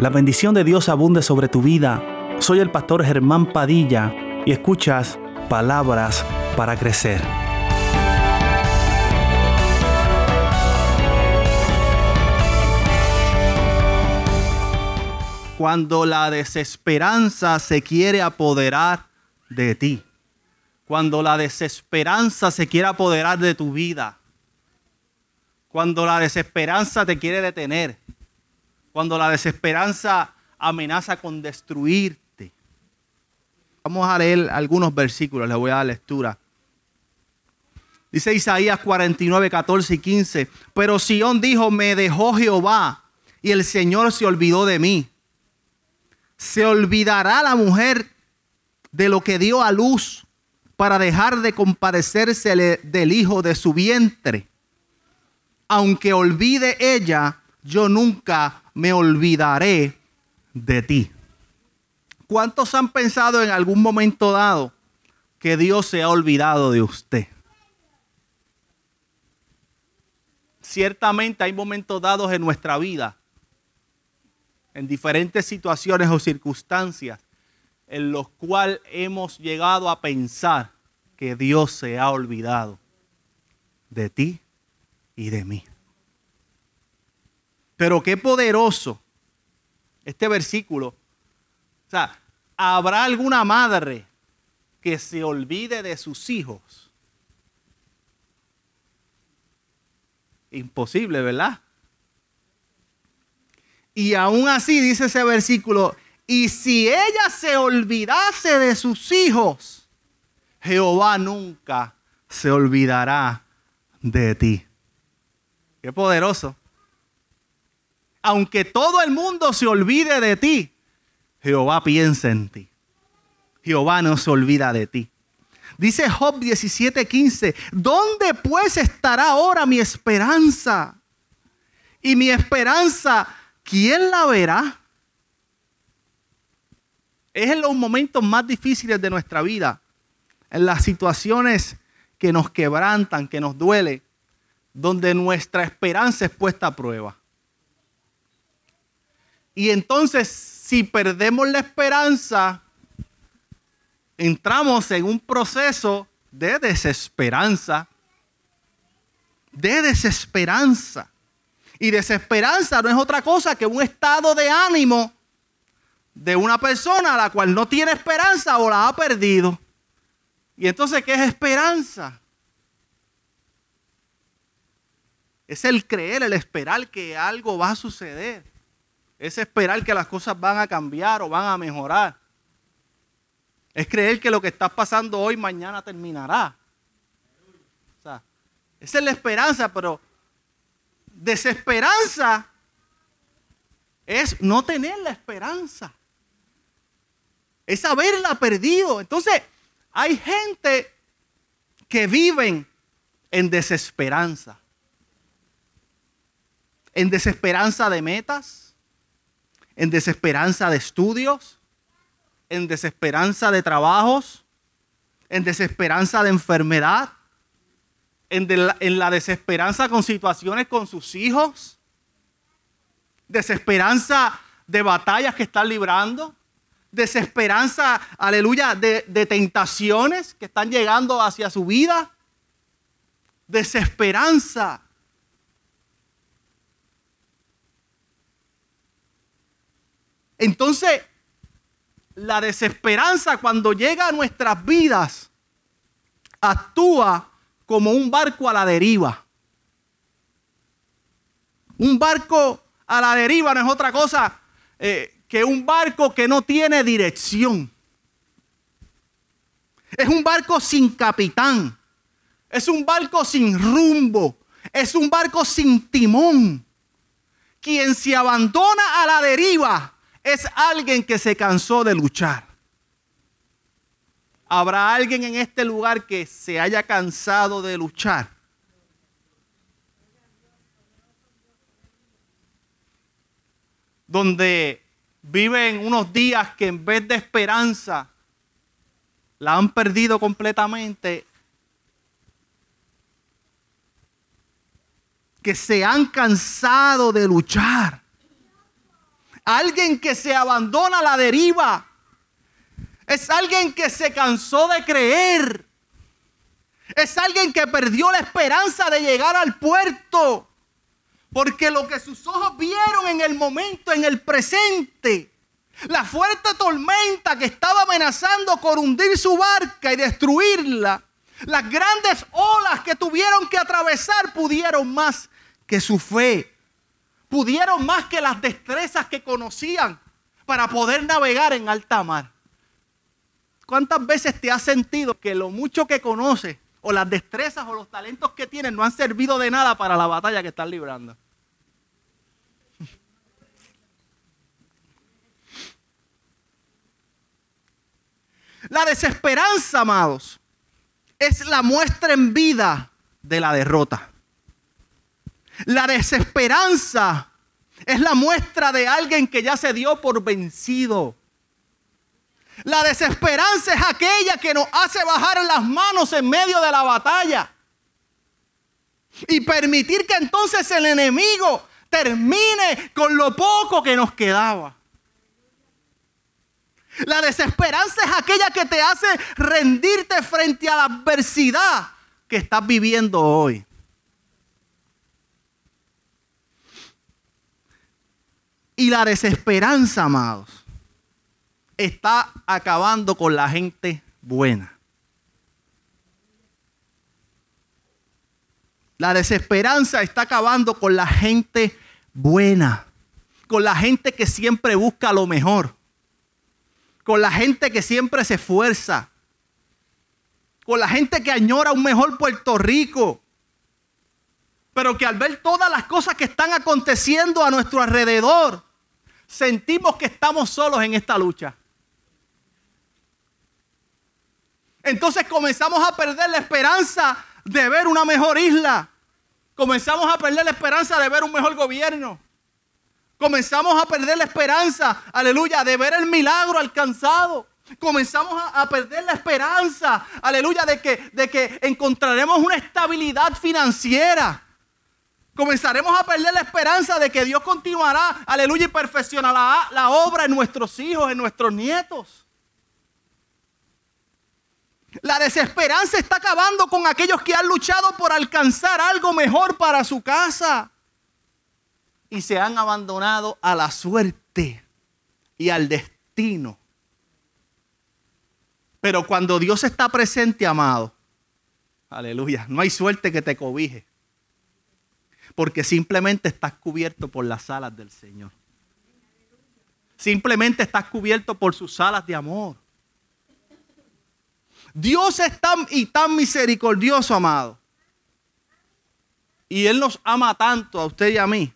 La bendición de Dios abunde sobre tu vida. Soy el pastor Germán Padilla y escuchas palabras para crecer. Cuando la desesperanza se quiere apoderar de ti. Cuando la desesperanza se quiere apoderar de tu vida. Cuando la desesperanza te quiere detener cuando la desesperanza amenaza con destruirte. Vamos a leer algunos versículos, les voy a dar lectura. Dice Isaías 49, 14 y 15. Pero Sión dijo, me dejó Jehová y el Señor se olvidó de mí. Se olvidará la mujer de lo que dio a luz para dejar de compadecerse del hijo de su vientre. Aunque olvide ella, yo nunca me olvidaré de ti. ¿Cuántos han pensado en algún momento dado que Dios se ha olvidado de usted? Ciertamente hay momentos dados en nuestra vida, en diferentes situaciones o circunstancias, en los cuales hemos llegado a pensar que Dios se ha olvidado de ti y de mí. Pero qué poderoso este versículo. O sea, ¿habrá alguna madre que se olvide de sus hijos? Imposible, ¿verdad? Y aún así dice ese versículo, y si ella se olvidase de sus hijos, Jehová nunca se olvidará de ti. Qué poderoso aunque todo el mundo se olvide de ti, Jehová piensa en ti. Jehová no se olvida de ti. Dice Job 17:15, ¿dónde pues estará ahora mi esperanza? Y mi esperanza, ¿quién la verá? Es en los momentos más difíciles de nuestra vida, en las situaciones que nos quebrantan, que nos duele, donde nuestra esperanza es puesta a prueba. Y entonces, si perdemos la esperanza, entramos en un proceso de desesperanza. De desesperanza. Y desesperanza no es otra cosa que un estado de ánimo de una persona a la cual no tiene esperanza o la ha perdido. Y entonces, ¿qué es esperanza? Es el creer, el esperar que algo va a suceder es esperar que las cosas van a cambiar o van a mejorar. Es creer que lo que está pasando hoy, mañana terminará. O sea, esa es la esperanza, pero desesperanza es no tener la esperanza. Es haberla perdido. Entonces, hay gente que viven en desesperanza. En desesperanza de metas en desesperanza de estudios, en desesperanza de trabajos, en desesperanza de enfermedad, en, la desesperanza con situaciones con sus hijos, desesperanza de batallas que están librando, desesperanza, aleluya, de, tentaciones que están llegando hacia su vida, desesperanza Entonces, la desesperanza cuando llega a nuestras vidas actúa como un barco a la deriva. Un barco a la deriva no es otra cosa eh, que un barco que no tiene dirección. Es un barco sin capitán. Es un barco sin rumbo. Es un barco sin timón. Quien se abandona a la deriva es alguien que se cansó de luchar. ¿Habrá alguien en este lugar que se haya cansado de luchar? Donde viven unos días que en vez de esperanza la han perdido completamente. Que se han cansado de luchar Alguien que se abandona a la deriva. Es alguien que se cansó de creer. Es alguien que perdió la esperanza de llegar al puerto. Porque lo que sus ojos vieron en el momento, en el presente, la fuerte tormenta que estaba amenazando con hundir su barca y destruirla, las grandes olas que tuvieron que atravesar pudieron más que su fe, pudieron más que las destrezas que conocían para poder navegar en alta mar. ¿Cuántas veces te has sentido que lo mucho que conoces o las destrezas o los talentos que tienes no han servido de nada para la batalla que estás librando? La desesperanza, amados, es la muestra en vida de la derrota. La desesperanza es la muestra de alguien que ya se dio por vencido. La desesperanza es aquella que nos hace bajar las manos en medio de la batalla. Y permitir que entonces el enemigo termine con lo poco que nos quedaba. La desesperanza es aquella que te hace rendirte frente a la adversidad que estás viviendo hoy. Y la desesperanza, amados, está acabando con la gente buena. La desesperanza está acabando con la gente buena, con la gente que siempre busca lo mejor con la gente que siempre se esfuerza, con la gente que añora un mejor Puerto Rico, pero que al ver todas las cosas que están aconteciendo a nuestro alrededor, sentimos que estamos solos en esta lucha. Entonces comenzamos a perder la esperanza de ver una mejor isla. Comenzamos a perder la esperanza de ver un mejor gobierno. Comenzamos a perder la esperanza, aleluya, de ver el milagro alcanzado. Comenzamos a, perder la esperanza, aleluya, de que, de que encontraremos una estabilidad financiera. Comenzaremos a perder la esperanza de que Dios continuará, aleluya, y perfeccionará la obra en nuestros hijos, en nuestros nietos. La desesperanza está acabando con aquellos que han luchado por alcanzar algo mejor para su casa y se han abandonado a la suerte y al destino. Pero cuando Dios está presente, amado, aleluya, no hay suerte que te cobije. Porque simplemente estás cubierto por las alas del Señor. Simplemente estás cubierto por sus alas de amor. Dios es tan y tan misericordioso, amado. Y Él nos ama tanto a usted y a mí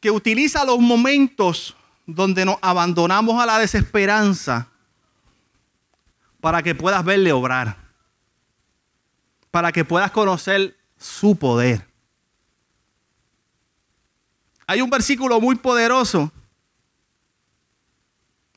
que utiliza los momentos donde nos abandonamos a la desesperanza para que puedas verle obrar, para que puedas conocer su poder. Hay un versículo muy poderoso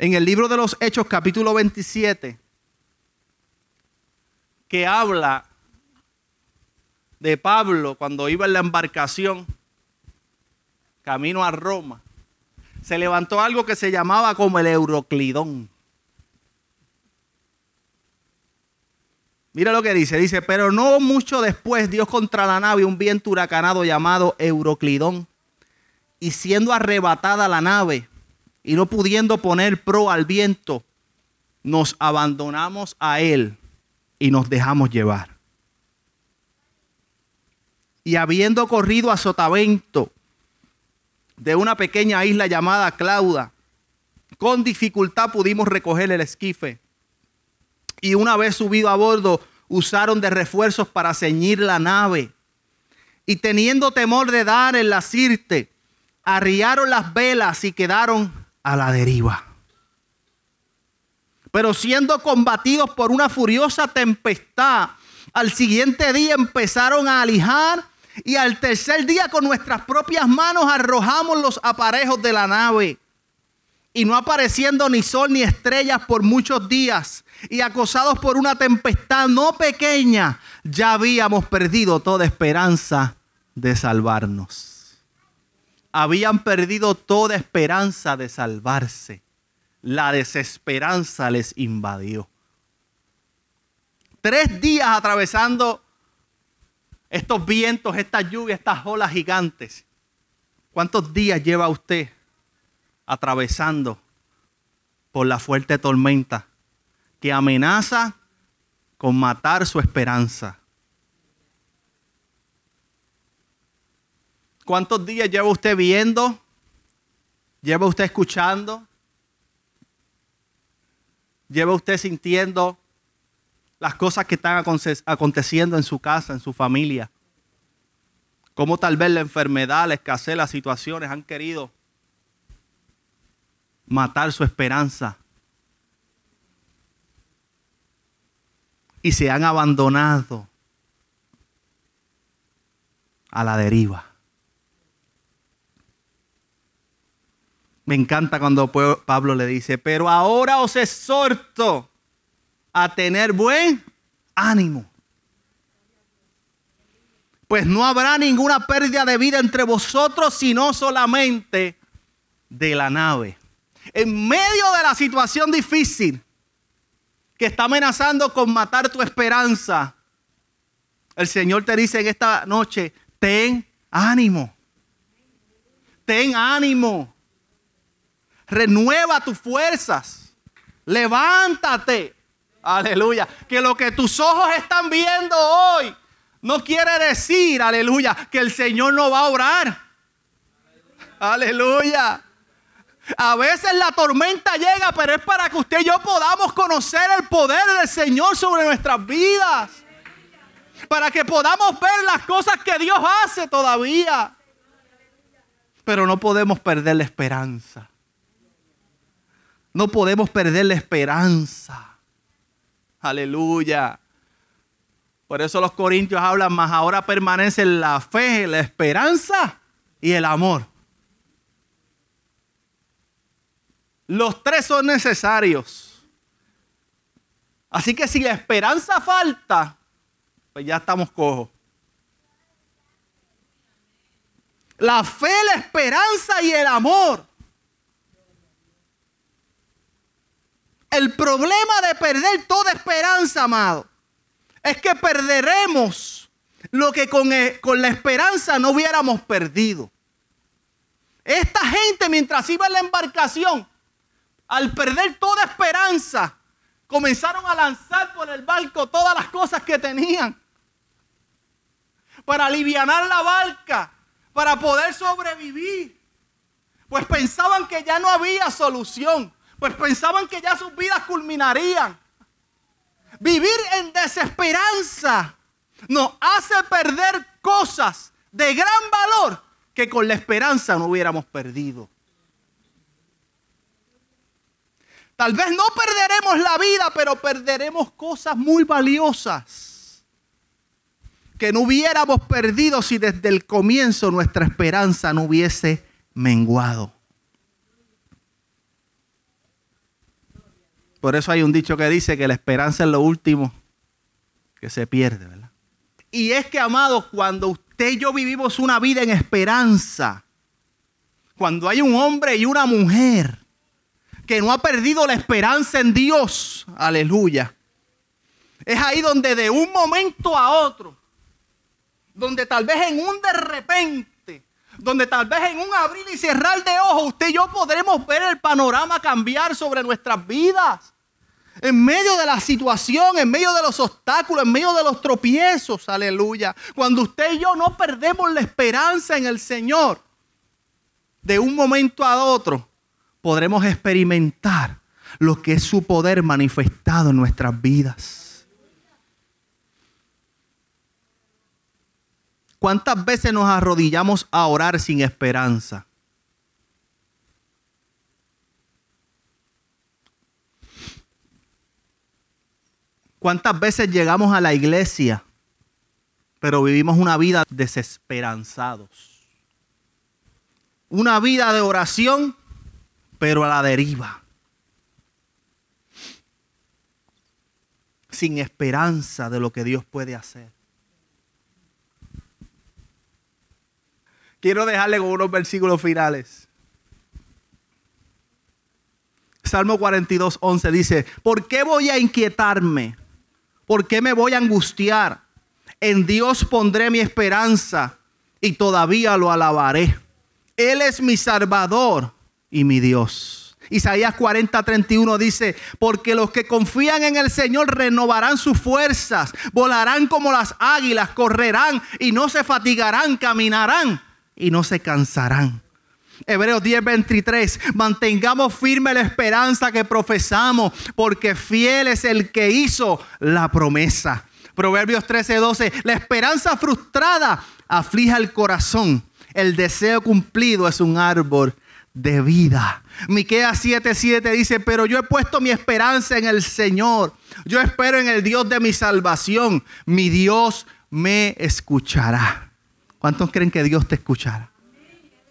en el libro de los Hechos capítulo 27 que habla de Pablo cuando iba en la embarcación camino a Roma, se levantó algo que se llamaba como el Euroclidón. Mira lo que dice, dice, pero no mucho después dio contra la nave un viento huracanado llamado Euroclidón, y siendo arrebatada la nave y no pudiendo poner pro al viento, nos abandonamos a él y nos dejamos llevar. Y habiendo corrido a Sotavento, de una pequeña isla llamada Clauda. Con dificultad pudimos recoger el esquife. Y una vez subido a bordo, usaron de refuerzos para ceñir la nave. Y teniendo temor de dar en la sirte, arriaron las velas y quedaron a la deriva. Pero siendo combatidos por una furiosa tempestad, al siguiente día empezaron a alijar y al tercer día con nuestras propias manos arrojamos los aparejos de la nave. Y no apareciendo ni sol ni estrellas por muchos días, y acosados por una tempestad no pequeña, ya habíamos perdido toda esperanza de salvarnos. habían perdido toda esperanza de salvarse. La desesperanza les invadió. Tres días atravesando estos vientos, estas lluvias, estas olas gigantes. ¿Cuántos días lleva usted atravesando por la fuerte tormenta que amenaza con matar su esperanza? ¿Cuántos días lleva usted viendo? ¿Lleva usted escuchando? ¿Lleva usted sintiendo las cosas que están aconteciendo en su casa, en su familia? Cómo tal vez la enfermedad, la escasez, las situaciones han querido matar su esperanza. Y se han abandonado a la deriva. Me encanta cuando Pablo le dice, pero ahora os exhorto a tener buen ánimo. Pues no habrá ninguna pérdida de vida entre vosotros, sino solamente de la nave. En medio de la situación difícil que está amenazando con matar tu esperanza, el Señor te dice en esta noche, ten ánimo. Ten ánimo renueva tus fuerzas, levántate. Aleluya. Que lo que tus ojos están viendo hoy no quiere decir, aleluya, que el Señor no va a obrar. Aleluya. A veces la tormenta llega, pero es para que usted y yo podamos conocer el poder del Señor sobre nuestras vidas. Para que podamos ver las cosas que Dios hace todavía. Pero no podemos perder la esperanza. No podemos perder la esperanza. Aleluya. Por eso los corintios hablan más. Ahora permanecen la fe, la esperanza y el amor. Los tres son necesarios. Así que si la esperanza falta, pues ya estamos cojos. La fe, la esperanza y el amor El problema de perder toda esperanza, amado, es que perderemos lo que con, eh, con la esperanza no hubiéramos perdido. Esta gente mientras iba en la embarcación, al perder toda esperanza, comenzaron a lanzar por el barco todas las cosas que tenían para aliviar la barca, para poder sobrevivir. Pues pensaban que ya no había solución pues pensaban que ya sus vidas culminarían. Vivir en desesperanza nos hace perder cosas de gran valor que con la esperanza no hubiéramos perdido. Tal vez no perderemos la vida, pero perderemos cosas muy valiosas que no hubiéramos perdido si desde el comienzo nuestra esperanza no hubiese menguado. Por eso hay un dicho que dice que la esperanza es lo último que se pierde, ¿verdad? Y es que, amados, cuando usted y yo vivimos una vida en esperanza, cuando hay un hombre y una mujer que no ha perdido la esperanza en Dios, aleluya, es ahí donde de un momento a otro, donde tal vez en un de repente, donde tal vez en un abrir y cerrar de ojos, usted y yo podremos ver el panorama cambiar sobre nuestras vidas. En medio de la situación, en medio de los obstáculos, en medio de los tropiezos, aleluya. Cuando usted y yo no perdemos la esperanza en el Señor, de un momento a otro podremos experimentar lo que es su poder manifestado en nuestras vidas. ¿Cuántas veces nos arrodillamos a orar sin esperanza? ¿Cuántas veces llegamos a la iglesia, pero vivimos una vida desesperanzados? Una vida de oración, pero a la deriva. Sin esperanza de lo que Dios puede hacer. Quiero dejarle con unos versículos finales. Salmo 42, 11 dice, ¿por qué voy a inquietarme? ¿Por qué me voy a angustiar? En Dios pondré mi esperanza y todavía lo alabaré. Él es mi salvador y mi Dios. Isaías 40, 31 dice, porque los que confían en el Señor renovarán sus fuerzas, volarán como las águilas, correrán y no se fatigarán, caminarán y no se cansarán. Hebreos 10, 23, mantengamos firme la esperanza que profesamos, porque fiel es el que hizo la promesa. Proverbios 13, 12, la esperanza frustrada aflija el corazón, el deseo cumplido es un árbol de vida. Miqueas 7:7 dice, "Pero yo he puesto mi esperanza en el Señor. Yo espero en el Dios de mi salvación. Mi Dios me escuchará." ¿Cuántos creen que Dios te escuchará?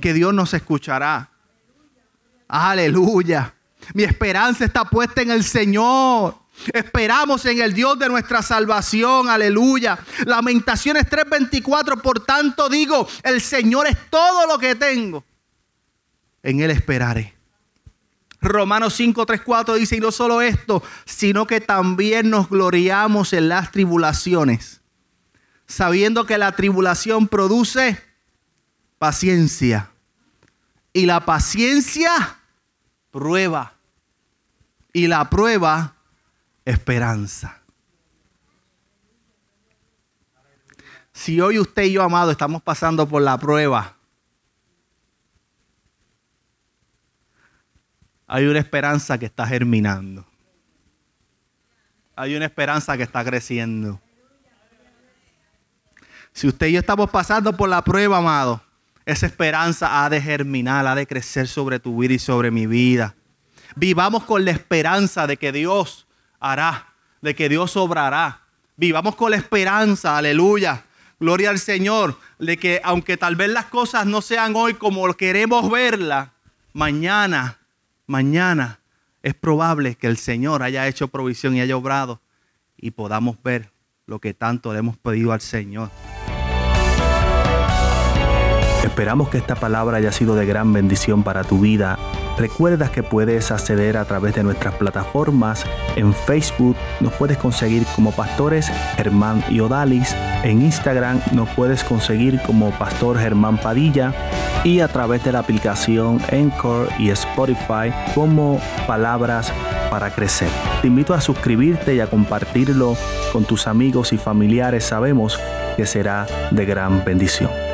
Que Dios nos escuchará. Aleluya. Mi esperanza está puesta en el Señor. Esperamos en el Dios de nuestra salvación. Aleluya. Lamentaciones 3:24. Por tanto digo, el Señor es todo lo que tengo en Él esperaré. Romanos 5, 3, 4 dice, y no solo esto, sino que también nos gloriamos en las tribulaciones, sabiendo que la tribulación produce paciencia. Y la paciencia prueba. Y la prueba esperanza. Si hoy usted y yo, amado, estamos pasando por la prueba, hay una esperanza que está germinando. Hay una esperanza que está creciendo. Si usted y yo estamos pasando por la prueba, amado, esa esperanza ha de germinar, ha de crecer sobre tu vida y sobre mi vida. Vivamos con la esperanza de que Dios hará, de que Dios obrará. Vivamos con la esperanza, aleluya. Gloria al Señor, de que aunque tal vez las cosas no sean hoy como queremos verlas, mañana mañana es probable que el Señor haya hecho provisión y haya obrado y podamos ver lo que tanto le hemos pedido al Señor. Esperamos que esta palabra haya sido de gran bendición para tu vida Recuerda que puedes acceder a través de nuestras plataformas. En Facebook nos puedes conseguir como pastores Germán y Odalis. En Instagram nos puedes conseguir como Pastor Germán Padilla. Y a través de la aplicación Encore y Spotify como Palabras para Crecer. Te invito a suscribirte y a compartirlo con tus amigos y familiares. Sabemos que será de gran bendición.